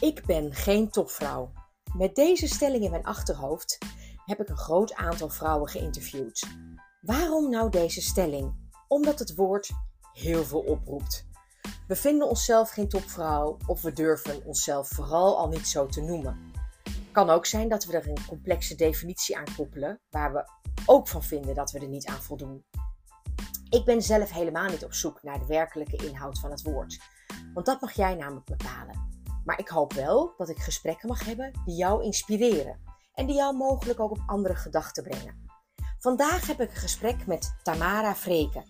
Ik ben geen topvrouw. Met deze stelling in mijn achterhoofd heb ik een groot aantal vrouwen geïnterviewd. Waarom nou deze stelling? Omdat het woord heel veel oproept. We vinden onszelf geen topvrouw of we durven onszelf vooral al niet zo te noemen. Kan ook zijn dat we er een complexe definitie aan koppelen, waar we ook van vinden dat we er niet aan voldoen. Ik ben zelf helemaal niet op zoek naar de werkelijke inhoud van het woord, want dat mag jij namelijk bepalen. Maar ik hoop wel dat ik gesprekken mag hebben die jou inspireren en die jou mogelijk ook op andere gedachten brengen. Vandaag heb ik een gesprek met Tamara Vreken.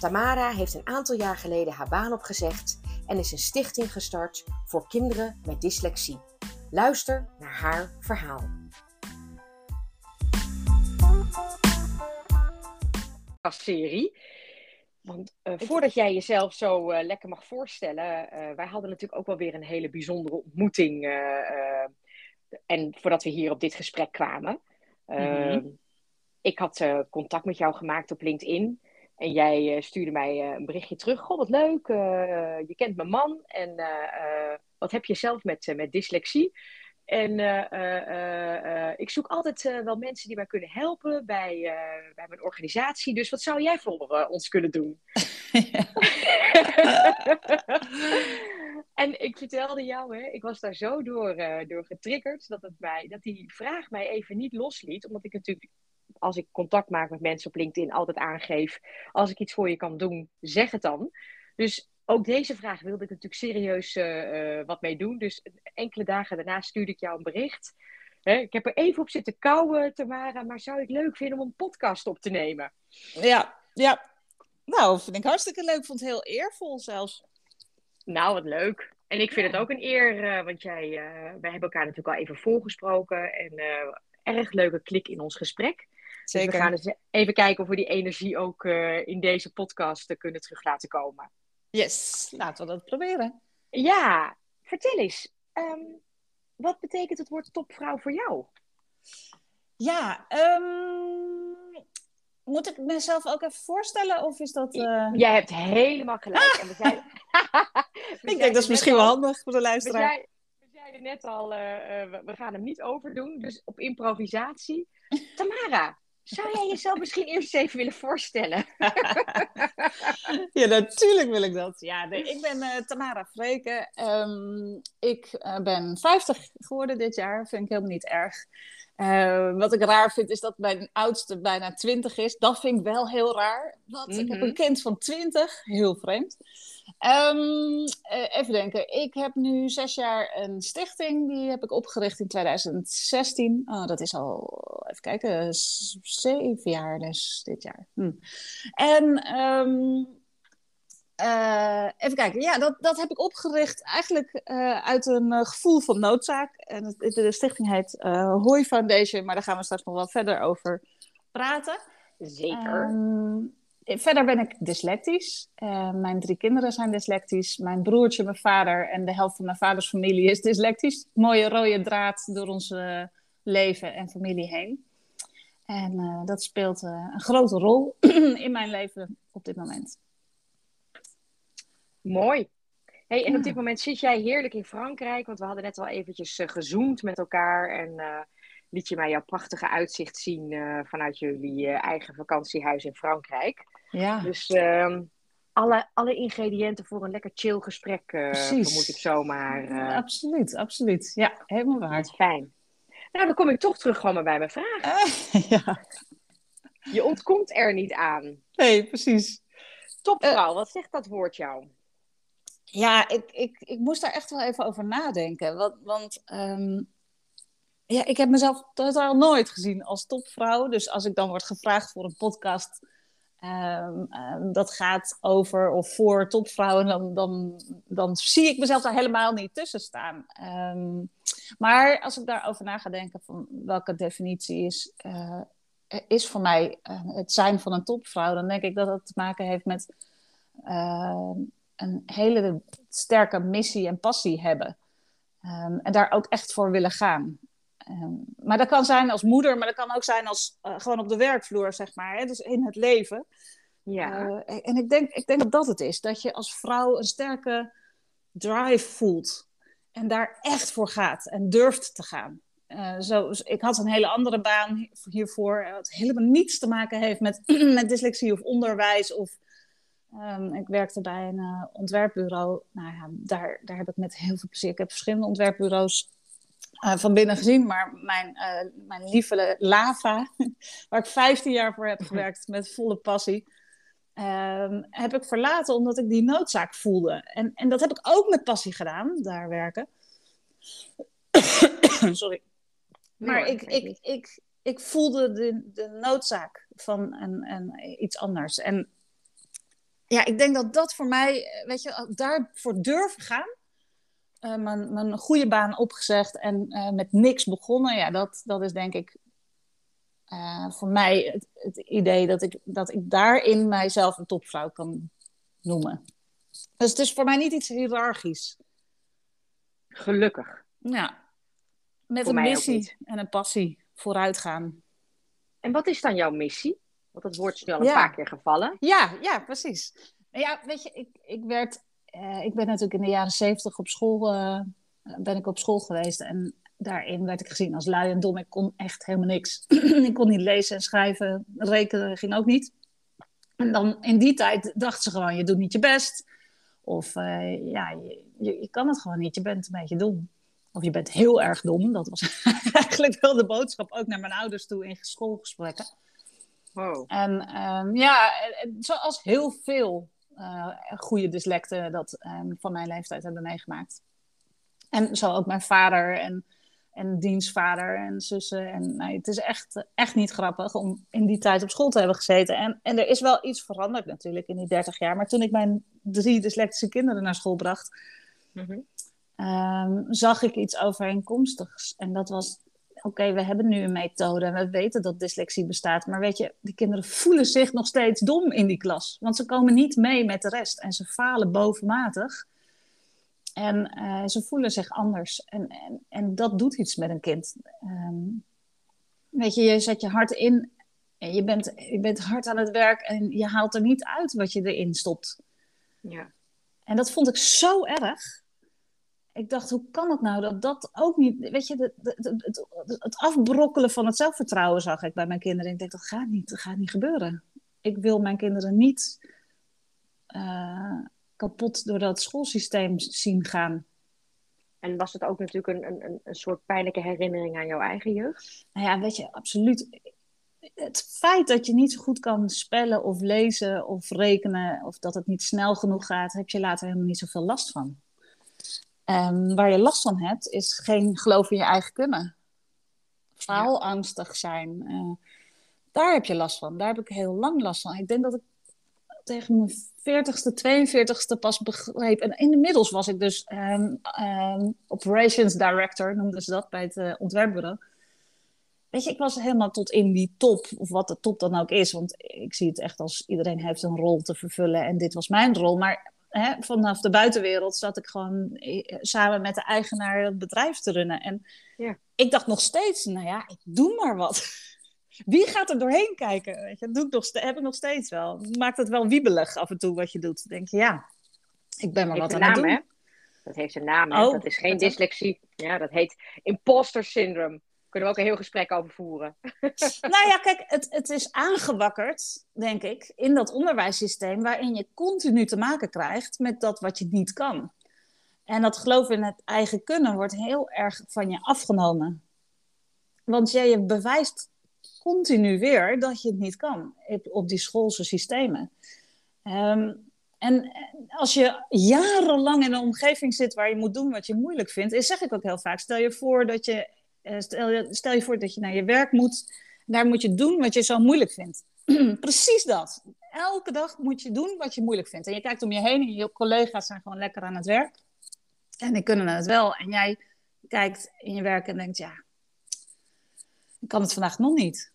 Tamara heeft een aantal jaar geleden haar baan opgezegd en is een stichting gestart voor kinderen met dyslexie. Luister naar haar verhaal. serie. Want uh, voordat jij jezelf zo uh, lekker mag voorstellen, uh, wij hadden natuurlijk ook wel weer een hele bijzondere ontmoeting. en voordat we hier op dit gesprek kwamen. Mm-hmm. Ik had contact met jou gemaakt op LinkedIn. En jij stuurde mij een berichtje terug. Goh, wat leuk. je kent mijn man. En wat heb je zelf met, met dyslexie? En uh, uh, ik zoek altijd wel mensen die mij kunnen helpen bij, bij mijn organisatie. Dus wat zou jij voor ons kunnen doen? en ik vertelde jou, hè, ik was daar zo door, door getriggerd dat, het mij, dat die vraag mij even niet losliet. Omdat ik natuurlijk, als ik contact maak met mensen op LinkedIn, altijd aangeef: als ik iets voor je kan doen, zeg het dan. Dus ook deze vraag wilde ik natuurlijk serieus uh, wat mee doen. Dus enkele dagen daarna stuurde ik jou een bericht. ik heb er even op zitten kouwen, Tamara, maar zou ik leuk vinden om een podcast op te nemen? Ja, ja. Nou, vind ik hartstikke leuk. Ik vond het heel eervol zelfs. Nou, wat leuk. En ik vind het ook een eer, uh, want jij, uh, wij hebben elkaar natuurlijk al even voorgesproken. En erg leuke klik in ons gesprek. Zeker. Dus we gaan eens even kijken of we die energie ook in deze podcast kunnen terug laten komen. Yes, laten we dat proberen. Ja, vertel eens. Ehm, wat betekent het woord topvrouw voor jou? Ja, um, moet ik mezelf ook even voorstellen of is dat... Uh... Jij hebt helemaal gelijk. En we zijn... ik denk dat is misschien wel handig voor de luisteraar. We, zeiden net al, uh, we gaan hem niet overdoen, dus op improvisatie. Tamara, zou jij jezelf misschien eerst even willen voorstellen? ja, natuurlijk wil ik dat. Ja, ik ben uh, Tamara Vreken. Um, ik uh, ben 50 geworden dit jaar. Vind ik helemaal niet erg. Uh, wat ik raar vind is dat mijn oudste bijna 20 is. Dat vind ik wel heel raar. Wat? Mm -hmm. Ik heb een mhm. kind van 20. Heel vreemd. Um, even denken. Ik heb nu zes jaar een stichting. Die heb ik opgericht in 2016. Oh, dat is al, even kijken, zeven jaar dus dit jaar. Hm. En um, uh, even kijken. Ja, dat, dat heb ik opgericht eigenlijk uh, uit een uh, gevoel van noodzaak. En het, de stichting heet Hoi Foundation, maar daar gaan we straks nog wel verder over praten. Zeker. Um, Verder ben ik dyslectisch. Uh, mijn drie kinderen zijn dyslectisch. Mijn broertje, mijn vader en de helft van mijn vaders familie is dyslectisch. Mooie rode draad door ons uh, leven en familie heen. En uh, dat speelt een grote rol in mijn leven op dit moment. Mooi. Hey, en op dit moment zit jij heerlijk in Frankrijk, want we hadden net al eventjes gezoomd met elkaar en liet je mij jouw prachtige uitzicht zien uh, vanuit jullie uh, eigen vakantiehuis in Frankrijk. Ja. Dus uh, alle, alle ingrediënten voor een lekker chill gesprek, uh, vermoed ik zomaar. Absoluut, absoluut. Ja, helemaal waar. Fijn. Nou, dan kom ik toch terug gewoon maar bij mijn vraag. ja. Je ontkomt er niet aan. Nee, precies. Topvrouw, wat zegt dat woord jou? Ja, ik, ik, ik moest daar echt wel even over nadenken. Want, want um, ja, ik heb mezelf totaal nooit gezien als topvrouw. Dus als ik dan word gevraagd voor een podcast um, um, dat gaat over of voor topvrouwen, dan, dan, dan zie ik mezelf daar helemaal niet tussen staan. Um, maar als ik daarover na ga denken van welke definitie is, uh, is voor mij uh, het zijn van een topvrouw, dan denk ik dat dat te maken heeft met een hele sterke missie en passie hebben. en daar ook echt voor willen gaan. Um, maar dat kan zijn als moeder, maar dat kan ook zijn als uh, gewoon op de werkvloer, zeg maar. Hè? Dus in het leven. Ja. Uh, en ik denk, ik denk dat dat het is. Dat je als vrouw een sterke drive voelt. en daar echt voor gaat en durft te gaan. Uh, zo, ik had een hele andere baan hiervoor, wat helemaal niets te maken heeft met, met dyslexie of onderwijs. Of, um, ik werkte bij een uh, ontwerpbureau. Nou ja, daar, daar heb ik met heel veel plezier. Ik heb verschillende ontwerpbureaus uh, van binnen gezien, maar mijn, mijn lieve Lava, waar ik 15 jaar voor heb gewerkt met volle passie, um, heb ik verlaten omdat ik die noodzaak voelde. En, en dat heb ik ook met passie gedaan, daar werken. Sorry. Maar ik, ik, ik, ik voelde de, de noodzaak van een, een, iets anders. En ja, ik denk dat dat voor mij, weet je, daarvoor durven gaan. Uh, mijn, mijn goede baan opgezegd en uh, met niks begonnen. Ja, dat, dat is denk ik uh, voor mij het, het, idee dat ik, dat ik daarin mijzelf een topvrouw kan noemen. Dus het is voor mij niet iets hiërarchisch. Gelukkig. Ja. Met een missie en een passie vooruitgaan. En wat is dan jouw missie? Want dat woord is nu al een paar keer gevallen. Ja, ja, precies. Ja, weet je, ik, ik werd... Uh, ik ben natuurlijk in de jaren zeventig op school... Uh, ben ik op school geweest. En daarin werd ik gezien als lui en dom. Ik kon echt helemaal niks. ik kon niet lezen en schrijven. Rekenen ging ook niet. En dan in die tijd dachten ze gewoon, je doet niet je best. Of uh, ja, je, je, je, kan het gewoon niet. Je bent een beetje dom. Of je bent heel erg dom. Dat was eigenlijk wel de boodschap ook naar mijn ouders toe in schoolgesprekken. Wow. En um, ja, zoals heel veel goede dyslecten dat um, van mijn leeftijd hebben meegemaakt. En zo ook mijn vader en, en dienstvader en zussen. En nee, het is echt, echt niet grappig om in die tijd op school te hebben gezeten. En, en er is wel iets veranderd natuurlijk in die 30 jaar. Maar toen ik mijn drie dyslectische kinderen naar school bracht, mm -hmm. um, zag ik iets overeenkomstigs. En dat was, oké, we hebben nu een methode en we weten dat dyslexie bestaat. Maar weet je, die kinderen voelen zich nog steeds dom in die klas. Want ze komen niet mee met de rest en ze falen bovenmatig. En uh, ze voelen zich anders. En, en, en dat doet iets met een kind. Um, weet je, je zet je hart in. En je bent, je bent hard aan het werk en je haalt er niet uit wat je erin stopt. Ja. En dat vond ik zo erg. Ik dacht, hoe kan het nou dat dat ook niet... Weet je, het, het, het afbrokkelen van het zelfvertrouwen zag ik bij mijn kinderen. Ik dacht, dat gaat niet, dat gaat niet gebeuren. Ik wil mijn kinderen niet... Uh, kapot door dat schoolsysteem zien gaan. En was het ook natuurlijk een, een, een soort pijnlijke herinnering aan jouw eigen jeugd? Nou ja, weet je, absoluut. Het feit dat je niet zo goed kan spellen of lezen of rekenen, of dat het niet snel genoeg gaat, heb je later helemaal niet zoveel last van. Um, waar je last van hebt, is geen geloof in je eigen kunnen. Faalangstig zijn. Uh, daar heb je last van. Daar heb ik heel lang last van. Ik denk dat ik tegen mijn 40ste, 42ste pas begreep. En inmiddels was ik dus um, um, operations director, noemden ze dat bij het uh, ontwerpbureau. Weet je, ik was helemaal tot in die top, of wat de top dan ook is. Want ik zie het echt als iedereen heeft een rol te vervullen. En dit was mijn rol. Maar hè, vanaf de buitenwereld zat ik gewoon eh, samen met de eigenaar het bedrijf te runnen. En ja. ik dacht nog steeds, nou ja, ik doe maar wat. Wie gaat er doorheen kijken? Weet je, dat doe ik nog, heb ik nog steeds wel. Maakt het wel wiebelig af en toe wat je doet. Dan denk je, ja, ik ben maar wat aan het doen. Hè? Dat heeft een naam, hè? Oh, dat is geen dat dyslexie. Ja, dat heet imposter syndrome. Kunnen we ook een heel gesprek over voeren. nou ja, kijk, het, het is aangewakkerd, denk ik, in dat onderwijssysteem... waarin je continu te maken krijgt met dat wat je niet kan. En dat geloof in het eigen kunnen wordt heel erg van je afgenomen. Want jij je bewijst continu weer dat je het niet kan op die schoolse systemen. Um, en als je jarenlang in een omgeving zit waar je moet doen wat je moeilijk vindt, is zeg ik ook heel vaak: stel je voor dat je, stel je, stel je, voor dat je naar je werk moet, daar moet je doen wat je zo moeilijk vindt. Precies dat. Elke dag moet je doen wat je moeilijk vindt. En je kijkt om je heen en je collega's zijn gewoon lekker aan het werk. En die kunnen het wel. En jij kijkt in je werk en denkt: ja, ik kan het vandaag nog niet.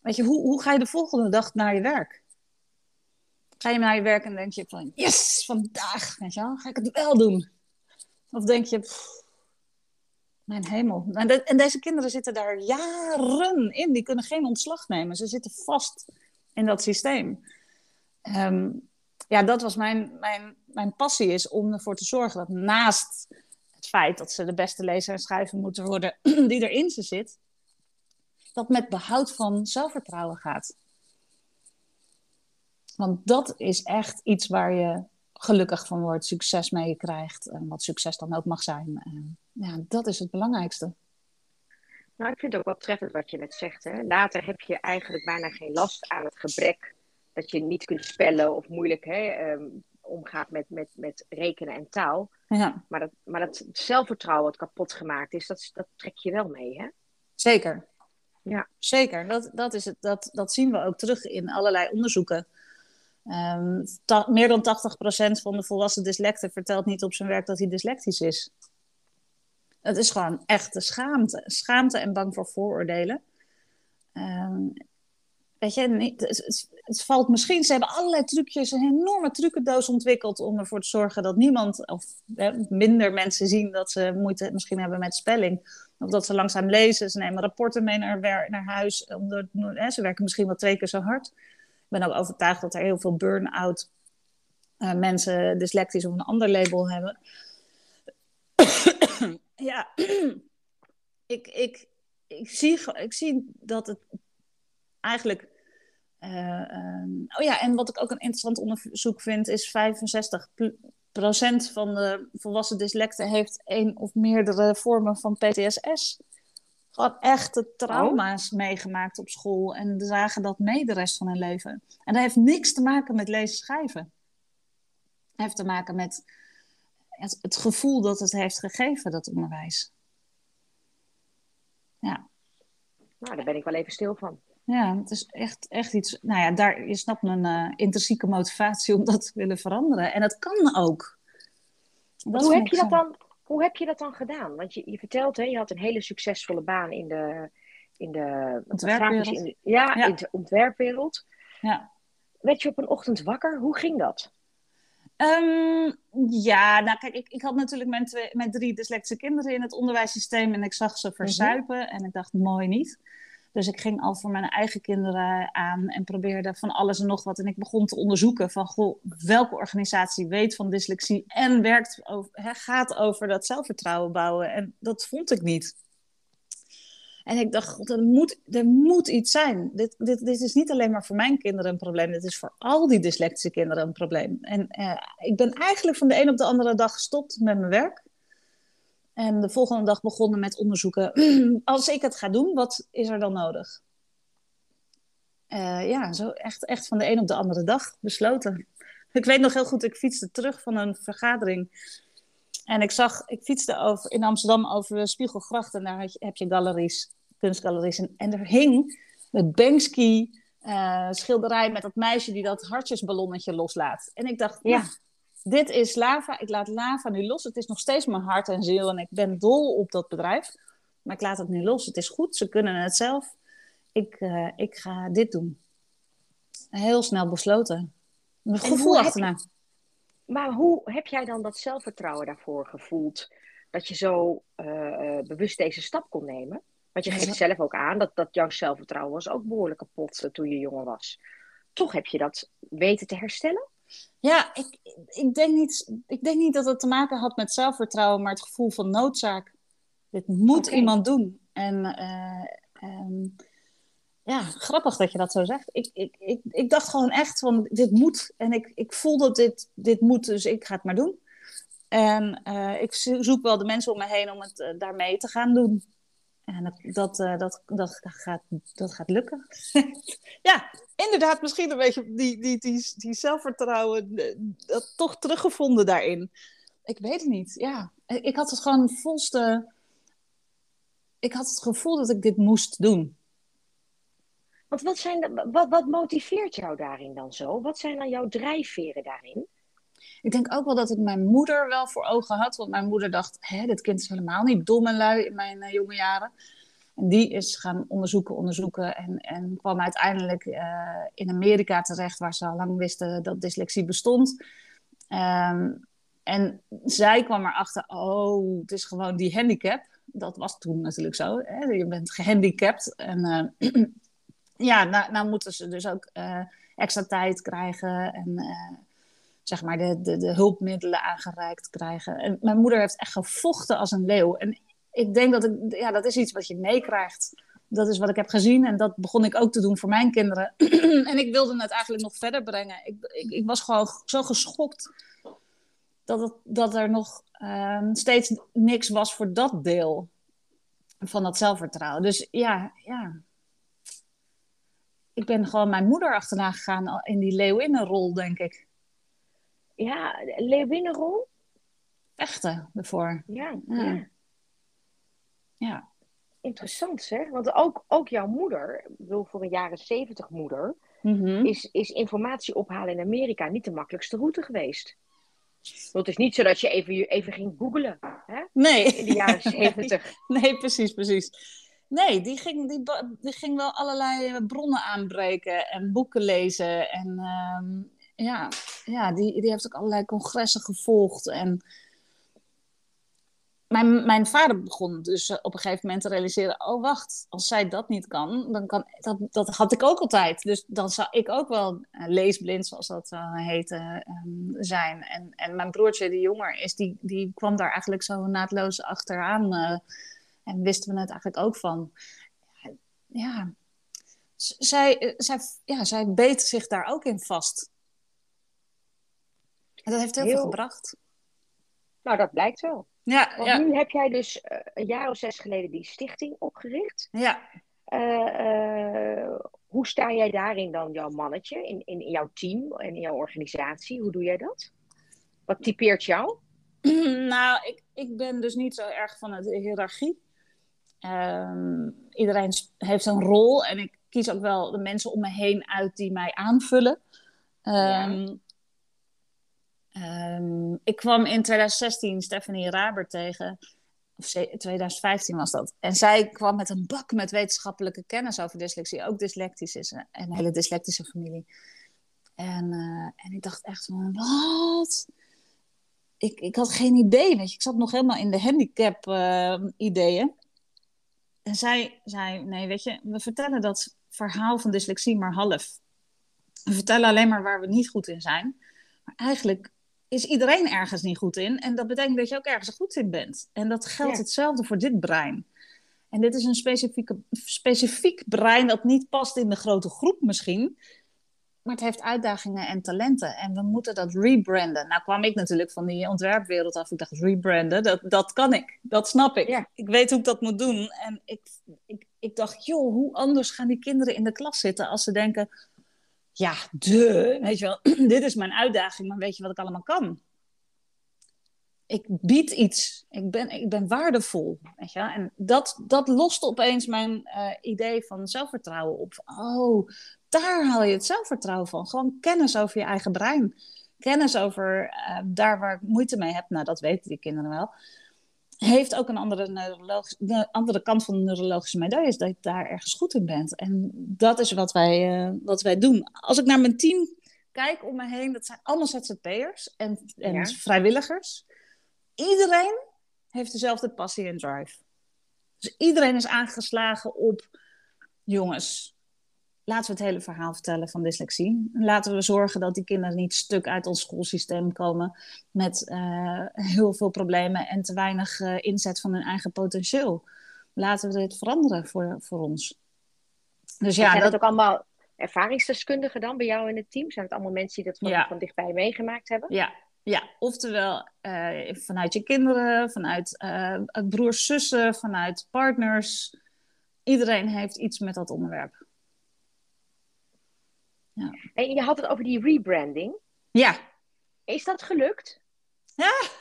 Weet je, hoe, hoe ga je de volgende dag naar je werk? Ga je naar je werk en denk je van, yes, vandaag, weet je wel, ga ik het wel doen? Of denk je, mijn hemel. En, de, en, deze kinderen zitten daar jaren in. Die kunnen geen ontslag nemen. Ze zitten vast in dat systeem. Um, ja, dat was mijn, mijn, mijn passie is om ervoor te zorgen dat naast het feit dat ze de beste lezer en schrijver moeten worden die er in ze zit, dat met behoud van zelfvertrouwen gaat. Want dat is echt iets waar je gelukkig van wordt, succes mee krijgt. En wat succes dan ook mag zijn. ja, dat is het belangrijkste. Nou, ik vind het ook wel treffend wat je net zegt. Hè? Later heb je eigenlijk bijna geen last aan het gebrek dat je niet kunt spellen of moeilijk hè, ehm, omgaat met, met, met rekenen en taal. Ja. Maar, dat, maar dat zelfvertrouwen wat kapot gemaakt is, dat, dat trek je wel mee, hè? Zeker. Ja. Zeker. Dat, dat, is het, dat, dat zien we ook terug in allerlei onderzoeken. Um, meer dan 80% van de volwassen dyslecten vertelt niet op zijn werk dat hij dyslectisch is. Het is gewoon echte schaamte. Schaamte en bang voor vooroordelen. Um, weet je, het, het, valt misschien, ze hebben allerlei trucjes, een enorme trucendoos ontwikkeld om ervoor te zorgen dat niemand, of minder mensen zien dat ze moeite misschien hebben met spelling. Of dat ze langzaam lezen, ze nemen rapporten mee naar, naar huis. Hè, ze werken misschien wel twee keer zo hard. Ben ook overtuigd dat er heel veel burn-out uh, mensen dyslectisch of een ander label hebben. ja, ik, ik, ik, zie, ik zie dat het eigenlijk. Uh, um, oh ja, en wat ik ook een interessant onderzoek vind, is 65% van de volwassen dyslecten heeft één of meerdere vormen van PTSS. Gewoon echte trauma's oh. meegemaakt op school en dragen dat mee de rest van hun leven. En dat heeft niks te maken met lezen schrijven. Het heeft te maken met het, het gevoel dat het heeft gegeven, dat onderwijs. Ja. Nou, daar ben ik wel even stil van. Ja, het is echt, echt iets. Nou ja, daar, je snapt mijn uh, intrinsieke motivatie om dat te willen veranderen. En dat kan ook. hoe, heb je dat dan, hoe heb je dat dan gedaan? Want je, je vertelt, hè, je had een hele succesvolle baan in de, in de, ontwerpwereld. In de, ja, ja, in de ontwerpwereld. Ja. Werd je op een ochtend wakker? Hoe ging dat? Um, ja, nou kijk, ik, ik had natuurlijk mijn, twee, mijn drie dyslectische kinderen in het onderwijssysteem en ik zag ze verzuipen mhm. en ik dacht, mooi niet. Dus ik ging al voor mijn eigen kinderen aan en probeerde van alles en nog wat. En ik begon te onderzoeken van, goh, welke organisatie weet van dyslexie en werkt over, gaat over dat zelfvertrouwen bouwen. En dat vond ik niet. En ik dacht, God, er, moet, er moet iets zijn. Dit, dit, dit is niet alleen maar voor mijn kinderen een probleem. Dit is voor al die dyslectische kinderen een probleem. En uh, ik ben eigenlijk van de een op de andere dag gestopt met mijn werk. En de volgende dag begonnen met onderzoeken. Als ik het ga doen, wat is er dan nodig? Uh, ja, zo echt, echt van de een op de andere dag besloten. Ik weet nog heel goed, ik fietste terug van een vergadering. En ik zag, ik fietste over, in Amsterdam over Spiegelgracht. En daar heb je galeries, kunstgaleries. En, en er hing het Banksy uh, schilderij met dat meisje die dat hartjesballonnetje loslaat. En ik dacht, ja, dit is lava. Ik laat lava nu los. Het is nog steeds mijn hart en ziel. En ik ben dol op dat bedrijf. Maar ik laat het nu los. Het is goed. Ze kunnen het zelf. Ik, uh, ik ga dit doen. Heel snel besloten. Een gevoel achterna. Maar hoe heb jij dan dat zelfvertrouwen daarvoor gevoeld? Dat je zo uh, bewust deze stap kon nemen? Want je geeft zelf ook aan dat, dat jouw zelfvertrouwen was ook behoorlijk kapot toen je jonger was. Toch heb je dat weten te herstellen? Ja, ik, ik, denk niet, ik denk niet dat het te maken had met zelfvertrouwen, maar het gevoel van noodzaak. Dit moet iemand doen. En uh, ja, grappig dat je dat zo zegt. Ik, ik, ik, ik dacht gewoon echt van, dit moet. En ik, ik voel dat dit, dit moet, dus ik ga het maar doen. En uh, ik zoek wel de mensen om me heen om het uh, daarmee te gaan doen. En dat, dat, uh, dat, dat, gaat, dat gaat lukken. ja, inderdaad, misschien een beetje die, die, die, die zelfvertrouwen, dat toch teruggevonden daarin. Ik weet het niet, ja. Ik had het gewoon volste... Ik had het gevoel dat ik dit moest doen. Want wat, zijn wat, wat motiveert jou daarin dan zo? Wat zijn dan jouw drijfveren daarin? Ik denk ook wel dat ik mijn moeder wel voor ogen had. Want mijn moeder dacht, hè, dit kind is helemaal niet dom en lui in mijn uh, jonge jaren. En die is gaan onderzoeken, onderzoeken. En, en kwam uiteindelijk uh, in Amerika terecht, waar ze al lang wisten dat dyslexie bestond. Um, en zij kwam erachter, oh, het is gewoon die handicap. Dat was toen natuurlijk zo. Hè? Je bent gehandicapt. En uh, ja, nou, nou, moeten ze dus ook extra tijd krijgen. En zeg maar, de, de, de hulpmiddelen aangereikt krijgen. En mijn moeder heeft echt gevochten als een leeuw. En ik denk dat ik, ja, dat is iets wat je meekrijgt. Dat is wat ik heb gezien en dat begon ik ook te doen voor mijn kinderen. en ik wilde het eigenlijk nog verder brengen. Ik, ik, was gewoon zo geschokt dat, dat er nog ehm, steeds niks was voor dat deel van dat zelfvertrouwen. Dus ja, ja. Ik ben gewoon mijn moeder achterna gegaan in die leeuwinnenrol, denk ik. Ja, leeuwinnenrol? Vechten ervoor. Ja, ja. ja. Interessant zeg, want ook, ook jouw moeder, ik bedoel voor een jaren zeventig moeder, Mhm. is, is informatie ophalen in Amerika niet de makkelijkste route geweest. Het is niet zo dat je even, even ging googlen hè? Nee. in de jaren zeventig. Nee, precies, precies. Nee, die ging, die, die ging wel allerlei bronnen aanbreken en boeken lezen. En ehm, ja, ja die, die heeft ook allerlei congressen gevolgd. En mijn, mijn vader begon dus op een gegeven moment te realiseren: oh, wacht, als zij dat niet kan, dan kan dat, dat had ik ook altijd. Dus dan zou ik ook wel eh, leesblind, zoals dat uh, zijn. En, en mijn broertje, die jonger is, die, die kwam daar eigenlijk zo naadloos achteraan. eh, en wisten we het eigenlijk ook van. Ja, zij, zij, ja, zij beet zich daar ook in vast. En dat heeft heel, veel gebracht. Nou, dat blijkt wel. Ja, Want ja, nu heb jij dus eh, een jaar of zes geleden die stichting opgericht. ja. Eh, eh, hoe sta jij daarin dan, jouw mannetje, in, in, in jouw team en in jouw organisatie? Hoe doe jij dat? Wat typeert jou? nou, ik, ik ben dus niet zo erg van de hiërarchie. Ehm, iedereen heeft een rol en ik kies ook wel de mensen om me heen uit die mij aanvullen. Ehm, ehm, ik kwam in 2016 Stephanie Raber tegen, of ze- 2015 was dat. En zij kwam met een bak met wetenschappelijke kennis over dyslexie, ook dyslectisch is een, een hele dyslectische familie. En, eh, en ik dacht echt van, wat? ik, ik had geen idee, weet je. Ik zat nog helemaal in de handicap-ideeën. en zij zei, nee, weet je, we vertellen dat verhaal van dyslexie maar half. We vertellen alleen maar waar we niet goed in zijn. Maar eigenlijk is iedereen ergens niet goed in. En dat betekent dat je ook ergens goed in bent. En dat geldt Ja. hetzelfde voor dit brein. En dit is een specifieke, specifiek brein dat niet past in de grote groep misschien. Maar het heeft uitdagingen en talenten. En we moeten dat rebranden. Nou kwam ik natuurlijk van die ontwerpwereld af. Ik dacht, rebranden, dat, dat kan ik. Dat snap ik. Ja. Ik weet hoe ik dat moet doen. En ik, ik, ik dacht, joh, hoe anders gaan die kinderen in de klas zitten als ze denken... Ja, de, weet je wel, dit is mijn uitdaging, maar weet je wat ik allemaal kan? Ik bied iets. Ik ben, ik ben waardevol. Weet je? En dat, dat lost opeens mijn eh, idee van zelfvertrouwen op. Oh, daar haal je het zelfvertrouwen van. Gewoon kennis over je eigen brein. Kennis over eh, daar waar ik moeite mee heb. Nou, dat weten die kinderen wel. Heeft ook een andere, de andere kant van de neurologische medaille. Is dat je daar ergens goed in bent. En dat is wat wij, eh, wat wij doen. Als ik naar mijn team kijk om me heen. Dat zijn allemaal ZZP'ers en, en Ja. vrijwilligers. Iedereen heeft dezelfde passie en drive. Dus iedereen is aangeslagen op... Jongens, laten we het hele verhaal vertellen van dyslexie. Laten we zorgen dat die kinderen niet stuk uit ons schoolsysteem komen met eh, heel veel problemen en te weinig eh, inzet van hun eigen potentieel. Laten we dit veranderen voor, voor ons. Dus Ja, zijn dat, dat ook allemaal ervaringsdeskundigen dan bij jou in het team? Zijn het allemaal mensen die dat van, Ja. van dichtbij meegemaakt hebben? ja, ja, oftewel eh, vanuit je kinderen, vanuit broers, zussen, vanuit partners. Iedereen heeft iets met dat onderwerp. En je had het over die rebranding. Ja, Is dat gelukt?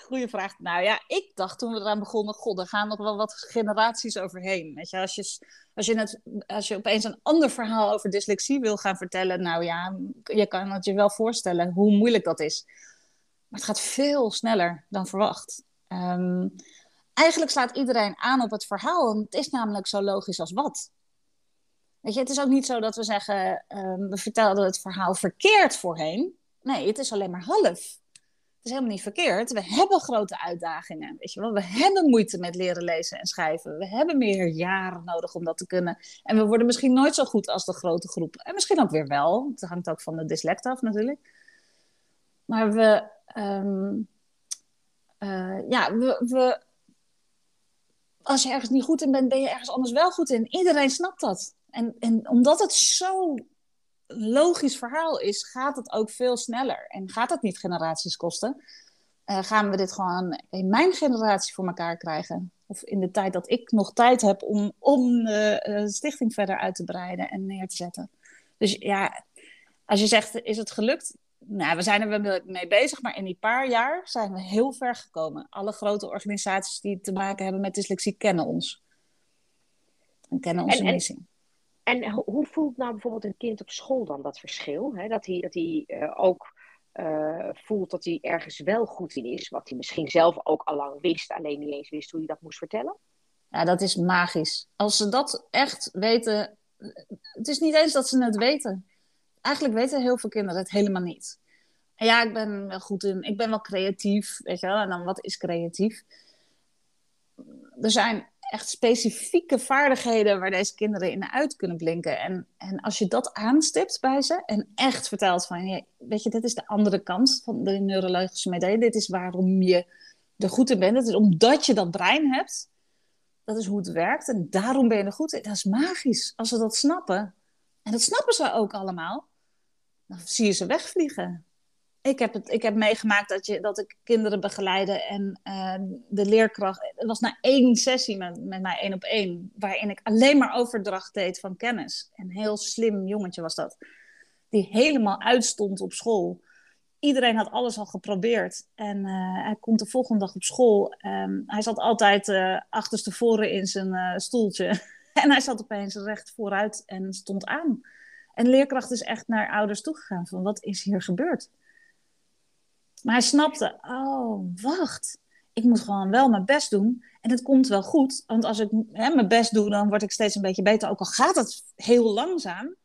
Goeie vraag. Nou ja, ik dacht toen we eraan begonnen, god, er gaan nog wel wat generaties overheen. Weet je, als je, als je, het, als je opeens een ander verhaal over dyslexie wil gaan vertellen, nou ja, je kan het je wel voorstellen hoe moeilijk dat is. Maar het gaat veel sneller dan verwacht. Ehm, eigenlijk slaat iedereen aan op het verhaal. En het is namelijk zo logisch als wat. Weet je, het is ook niet zo dat we zeggen, ehm, we vertelden het verhaal verkeerd voorheen. Nee, het is alleen maar half. Het is helemaal niet verkeerd. We hebben grote uitdagingen. Weet je wel? We hebben moeite met leren lezen en schrijven. We hebben meer jaren nodig om dat te kunnen. En we worden misschien nooit zo goed als de grote groep. En misschien ook weer wel. Het hangt ook van de dyslect af natuurlijk. Maar we, ehm, eh, ja, we, we, als je ergens niet goed in bent, ben je ergens anders wel goed in. Iedereen snapt dat. En, en omdat het zo logisch verhaal is, gaat het ook veel sneller. En gaat het niet generaties kosten? Uh, gaan we dit gewoon in mijn generatie voor elkaar krijgen? Of in de tijd dat ik nog tijd heb om, om de stichting verder uit te breiden en neer te zetten. Dus ja, als je zegt, is het gelukt? Nou, we zijn er wel mee bezig, maar in die paar jaar zijn we heel ver gekomen. Alle grote organisaties die te maken hebben met dyslexie kennen ons. En kennen onze en, missie. En hoe voelt nou bijvoorbeeld een kind op school dan dat verschil? Hè? Dat hij, dat hij uh, ook uh, voelt dat hij ergens wel goed in is, wat hij misschien zelf ook al lang wist, alleen niet eens wist hoe hij dat moest vertellen? Ja, dat is magisch. Als ze dat echt weten, het is niet eens dat ze het weten. Eigenlijk weten heel veel kinderen het helemaal niet. En ja, ik ben wel goed in, ik ben wel creatief, weet je wel. En dan wat is creatief? Er zijn echt specifieke vaardigheden waar deze kinderen in uit kunnen blinken. En, en als je dat aanstipt bij ze en echt vertelt van, weet je, dit is de andere kant van de neurologische medaille. Dit is waarom je er goed in bent. Het is omdat je dat brein hebt. Dat is hoe het werkt en daarom ben je er goed in. Dat is magisch als ze dat snappen. En dat snappen ze ook allemaal. Dan zie je ze wegvliegen ik heb, het, ik heb meegemaakt dat, je, dat ik kinderen begeleide en uh, de leerkracht. Het was na één sessie met, met mij één op één, waarin ik alleen maar overdracht deed van kennis. Een heel slim jongetje was dat, die helemaal uitstond op school. Iedereen had alles al geprobeerd en uh, hij komt de volgende dag op school. Um, hij zat altijd uh, achterstevoren in zijn stoeltje en hij zat opeens recht vooruit en stond aan. En leerkracht is echt naar ouders toegegaan van wat is hier gebeurd? Maar hij snapte, oh, wacht. Ik moet gewoon wel mijn best doen. En het komt wel goed. Want als ik hè, mijn best doe, dan word ik steeds een beetje beter. Ook al gaat het heel langzaam.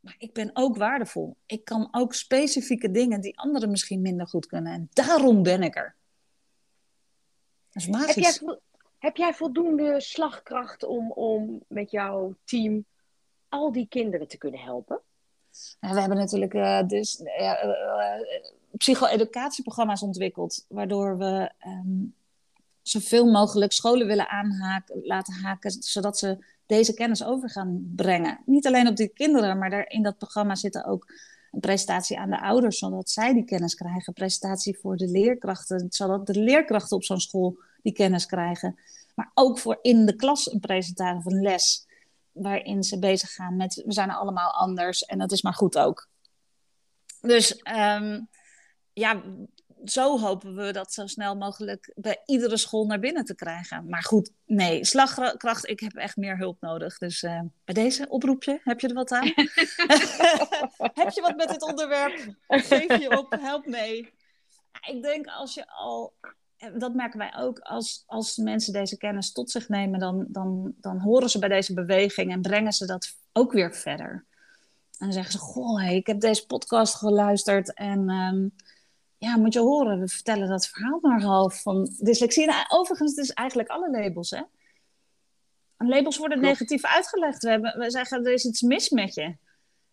Maar ik ben ook waardevol. Ik kan ook specifieke dingen die anderen misschien minder goed kunnen. En daarom ben ik er. Dat is magisch. Heb jij, heb jij voldoende slagkracht om, om met jouw team al die kinderen te kunnen helpen? Nou, we hebben natuurlijk uh, dus uh, psycho-educatieprogramma's ontwikkeld, waardoor we um, zoveel mogelijk scholen willen aanhaken, laten haken, zodat ze deze kennis over gaan brengen. Niet alleen op die kinderen, maar daar in dat programma zitten ook een presentatie aan de ouders, zodat zij die kennis krijgen. Een presentatie voor de leerkrachten, zodat de leerkrachten op zo'n school die kennis krijgen. Maar ook voor in de klas een presentatie of een les waarin ze bezig gaan met we zijn allemaal anders en dat is maar goed ook. Dus um, ja, zo hopen we dat zo snel mogelijk bij iedere school naar binnen te krijgen. Maar goed, nee, slagkracht, ik heb echt meer hulp nodig. Dus uh, bij deze oproepje, heb je er wat aan? heb je wat met dit onderwerp? Geef je op, help mee. Ik denk als je al dat merken wij ook, als, als mensen deze kennis tot zich nemen, dan, dan, dan horen ze bij deze beweging en brengen ze dat ook weer verder. En dan zeggen ze: Goh, hey, ik heb deze podcast geluisterd en um, ja, moet je horen, we vertellen dat verhaal maar half van dyslexie. En overigens, het is eigenlijk alle labels, hè? Labels worden negatief uitgelegd. We, hebben, we zeggen: er is iets mis met je.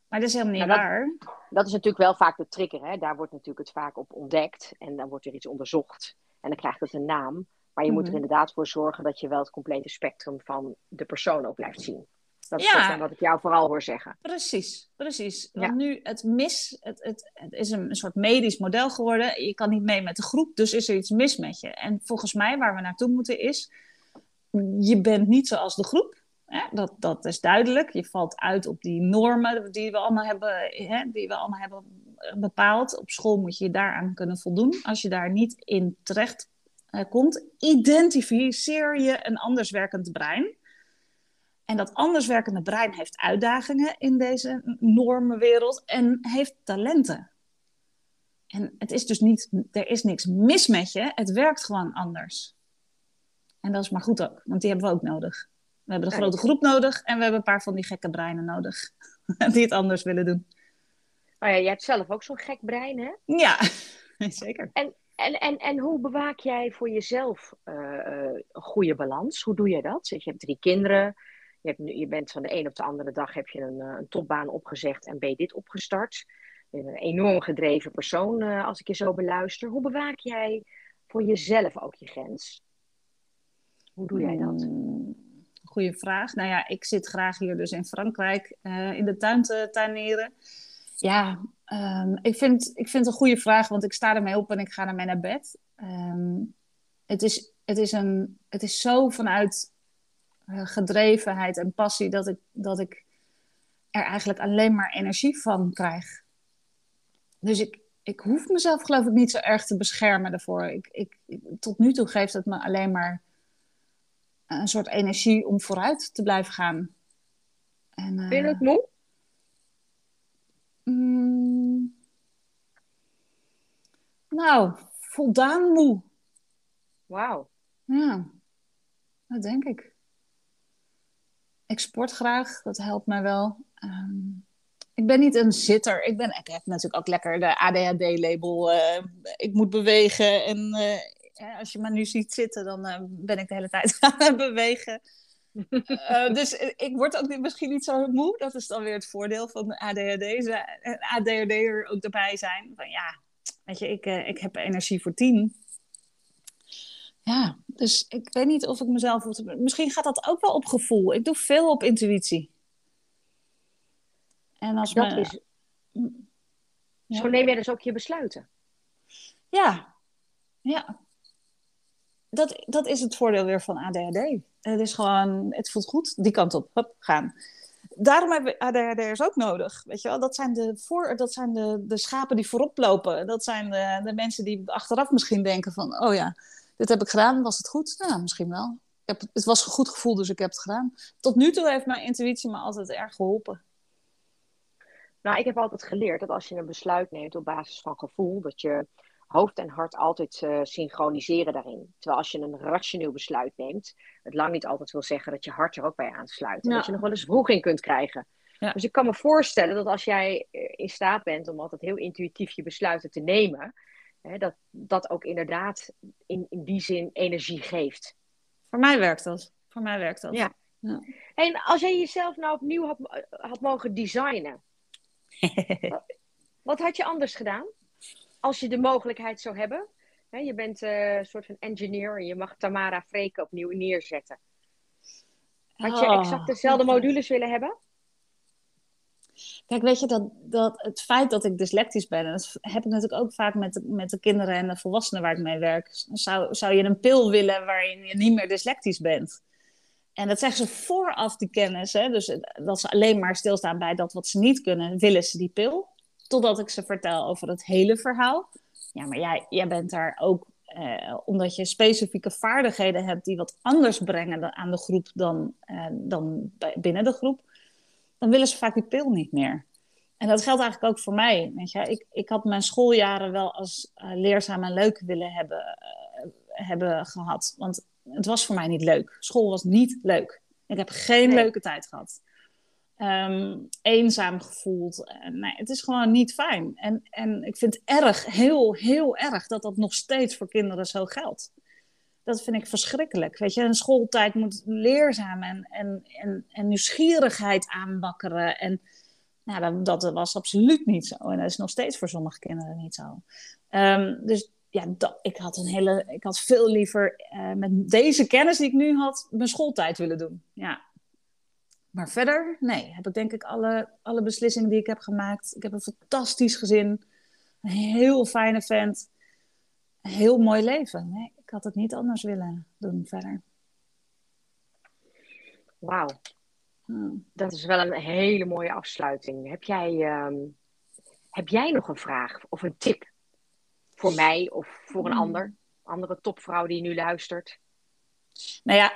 Maar dat is helemaal niet waar. Dat is natuurlijk wel vaak de trigger, hè? Daar wordt natuurlijk het vaak op ontdekt en dan wordt er iets onderzocht. En dan krijgt het een naam. Maar je moet er mhm. inderdaad voor zorgen dat je wel het complete spectrum van de persoon ook blijft zien. Dat is ja. wat ik jou vooral hoor zeggen. Precies, precies. Want nu het mis, het, het, het is een, een, soort medisch model geworden. Je kan niet mee met de groep, dus is er iets mis met je. En volgens mij waar we naartoe moeten is, je bent niet zoals de groep. Hè? Dat, dat is duidelijk. Je valt uit op die normen die we allemaal hebben, hè? die we allemaal hebben bepaald. Op school moet je daaraan kunnen voldoen. Als je daar niet in terecht uh, komt, identificeer je een anders werkend brein. En dat anders werkende brein heeft uitdagingen in deze normenwereld en heeft talenten. En het is dus niet, er is niks mis met je, het werkt gewoon anders. En dat is maar goed ook, want die hebben we ook nodig. We hebben een grote groep nodig en we hebben een paar van die gekke breinen nodig. die het anders willen doen. Oh ja, jij hebt zelf ook zo'n gek brein, hè? Ja, zeker. En, en, en, en hoe bewaak jij voor jezelf uh, een goede balans? Hoe doe je dat? Je hebt drie kinderen. Je, bent van de een op de andere dag heb je een, eh, een topbaan opgezegd en ben je dit opgestart. een enorm gedreven persoon uh, als ik je zo beluister. Hoe bewaak jij voor jezelf ook je grens? Hoe doe jij dat? Hmm, goeie vraag. Nou ja, ik zit graag hier dus in Frankrijk uh, in de tuin te tuineren. Ja, um, ik, vind, ik vind het een goede vraag, want ik sta ermee op en ik ga ermee naar bed. Um, het, is, het, is een, het is zo vanuit gedrevenheid en passie dat ik, dat ik er eigenlijk alleen maar energie van krijg. Dus ik, ik hoef mezelf geloof ik niet zo erg te beschermen daarvoor. Ik, ik, tot nu toe geeft het me alleen maar een soort energie om vooruit te blijven gaan. En, uh, je het moe? Mm, nou, voldaan moe. Wauw. Ja, dat denk ik. Ik sport graag, dat helpt mij wel. Um, ik ben niet een zitter. Ik, ben, ik heb natuurlijk ook lekker de ADHD-label. Uh, ik moet bewegen. En uh, als je me nu ziet zitten, dan uh, ben ik de hele tijd aan het bewegen. dus ik word ook misschien niet zo moe. Dat is dan weer het voordeel van de ADHD. ADHD'er ook erbij zijn. Van ja, weet je, ik, ik heb energie voor tien. Ja, dus ik weet niet of ik mezelf... Misschien gaat dat ook wel op gevoel. Ik doe veel op intuïtie. En als dat is... Ja. Zo neem jij dus ook je besluiten. Ja, ja. Dat, dat is het voordeel weer van ADHD. Het is gewoon, het voelt goed, die kant op, hop, gaan. Daarom hebben ADHD'ers ook nodig. Weet je wel? Dat zijn, de, voor, dat zijn de, de schapen die voorop lopen. Dat zijn de, de mensen die achteraf misschien denken van... oh ja, dit heb ik gedaan, was het goed? Nou, misschien wel. Ik heb, het was een goed gevoel, dus ik heb het gedaan. Tot nu toe heeft mijn intuïtie me altijd erg geholpen. Nou, ik heb altijd geleerd dat als je een besluit neemt op basis van gevoel, dat je hoofd en hart altijd uh, synchroniseren daarin. Terwijl als je een rationeel besluit neemt, het lang niet altijd wil zeggen dat je hart er ook bij aansluit. En dat je nog wel eens vroeging kunt krijgen. Ja. Dus ik kan me voorstellen dat als jij eh, in staat bent om altijd heel intuïtief je besluiten te nemen, hè, dat dat ook inderdaad in, in die zin energie geeft. Voor mij werkt dat. Voor mij werkt dat. Ja. ja. En als jij jezelf nou opnieuw had, had mogen designen, Wat had je anders gedaan? Als je de mogelijkheid zou hebben. je bent uh, een soort van engineer en je mag Tamara Freken opnieuw neerzetten. Had je oh, exact dezelfde modules willen hebben? Kijk, weet je, dat, dat het feit dat ik dyslectisch ben, dat heb ik natuurlijk ook vaak met de, met de kinderen en de volwassenen waar ik mee werk. Zou, zou je een pil willen waarin je niet meer dyslectisch bent? En dat zeggen ze vooraf, die kennis. Hè? Dus dat ze alleen maar stilstaan bij dat wat ze niet kunnen, willen ze die pil. Totdat ik ze vertel over het hele verhaal. Ja, maar jij, jij bent daar ook, eh, omdat je specifieke vaardigheden hebt die wat anders brengen aan de groep dan, eh, dan binnen de groep. Dan willen ze vaak die pil niet meer. En dat geldt eigenlijk ook voor mij. Weet je? Ik, ik had mijn schooljaren wel als uh, leerzaam en leuk willen hebben, uh, hebben gehad. Want het was voor mij niet leuk. School was niet leuk. Ik heb geen leuke tijd gehad. Um, eenzaam gevoeld. Nee, het is gewoon niet fijn. En, en ik vind het erg, heel, heel erg dat dat nog steeds voor kinderen zo geldt. Dat vind ik verschrikkelijk. Weet je, een schooltijd moet leerzaam en, en, en, en nieuwsgierigheid aanwakkeren. En nou, dat, dat was absoluut niet zo. En dat is nog steeds voor sommige kinderen niet zo. Um, dus ja, ik had een hele, ik had veel liever uh, met deze kennis die ik nu had, mijn schooltijd willen doen. Ja. Maar verder, nee, heb ik denk ik alle, alle beslissingen die ik heb gemaakt. Ik heb een fantastisch gezin, een heel fijne vent, een heel mooi leven. Nee, ik had het niet anders willen doen verder. Wauw, hmm. dat is wel een hele mooie afsluiting. Heb jij, um, heb jij nog een vraag of een tip voor mij of voor een hmm. ander? Andere topvrouw die nu luistert? Nou ja,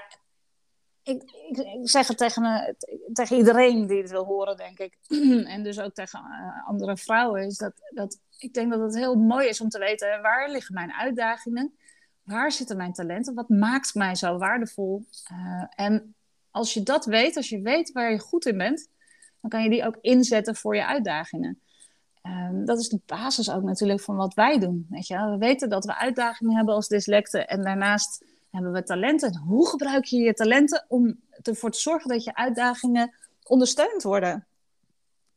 ik, ik, ik zeg het tegen, uh, tegen iedereen die het wil horen, denk ik. en dus ook tegen uh, andere vrouwen. Is dat, dat, ik denk dat het heel mooi is om te weten waar liggen mijn uitdagingen? Waar zitten mijn talenten? Wat maakt mij zo waardevol? Uh, en als je dat weet, als je weet waar je goed in bent, dan kan je die ook inzetten voor je uitdagingen. Um, dat is de basis ook natuurlijk van wat wij doen. Weet je? We weten dat we uitdagingen hebben als dyslecten en daarnaast hebben we talenten. Hoe gebruik je je talenten om ervoor te zorgen dat je uitdagingen ondersteund worden?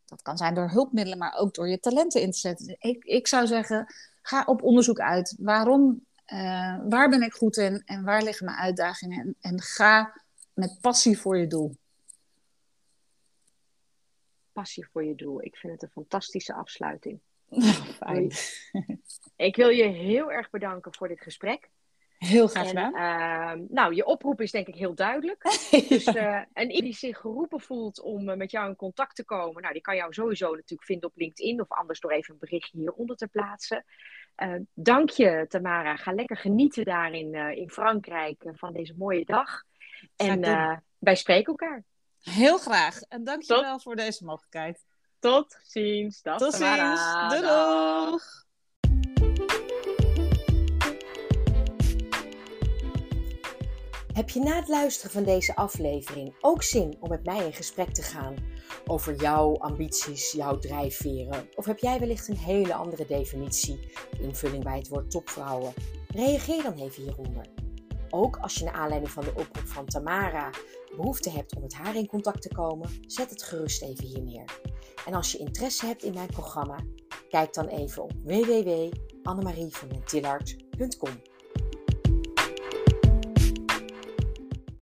Dat kan zijn door hulpmiddelen, maar ook door je talenten in te zetten. Ik, ik zou zeggen, ga op onderzoek uit. Waarom, uh, waar ben ik goed in en waar liggen mijn uitdagingen? En, en ga met passie voor je doel. Passie voor je doel. Ik vind het een fantastische afsluiting. Fijn. Ik wil je heel erg bedanken voor dit gesprek. Heel graag gedaan. Uh, nou, je oproep is denk ik heel duidelijk. dus, uh, en iedereen die zich geroepen voelt om uh, met jou in contact te komen, nou, die kan jou sowieso natuurlijk vinden op LinkedIn of anders door even een berichtje hieronder te plaatsen. Uh, dank je, Tamara. Ga lekker genieten daar in, in Frankrijk van deze mooie dag. En wij spreken elkaar. Heel graag. En dank je wel voor deze mogelijkheid. Tot ziens. Dag, Tot Tamara. ziens. Doei Heb je na het luisteren van deze aflevering ook zin om met mij in gesprek te gaan over jouw ambities, jouw drijfveren? Of heb jij wellicht een hele andere definitie, invulling bij het woord topvrouwen? Reageer dan even hieronder. Ook als je naar aanleiding van de oproep van Tamara behoefte hebt om met haar in contact te komen, zet het gerust even hier neer. En als je interesse hebt in mijn programma, kijk dan even op www.annemarievandentillard.com.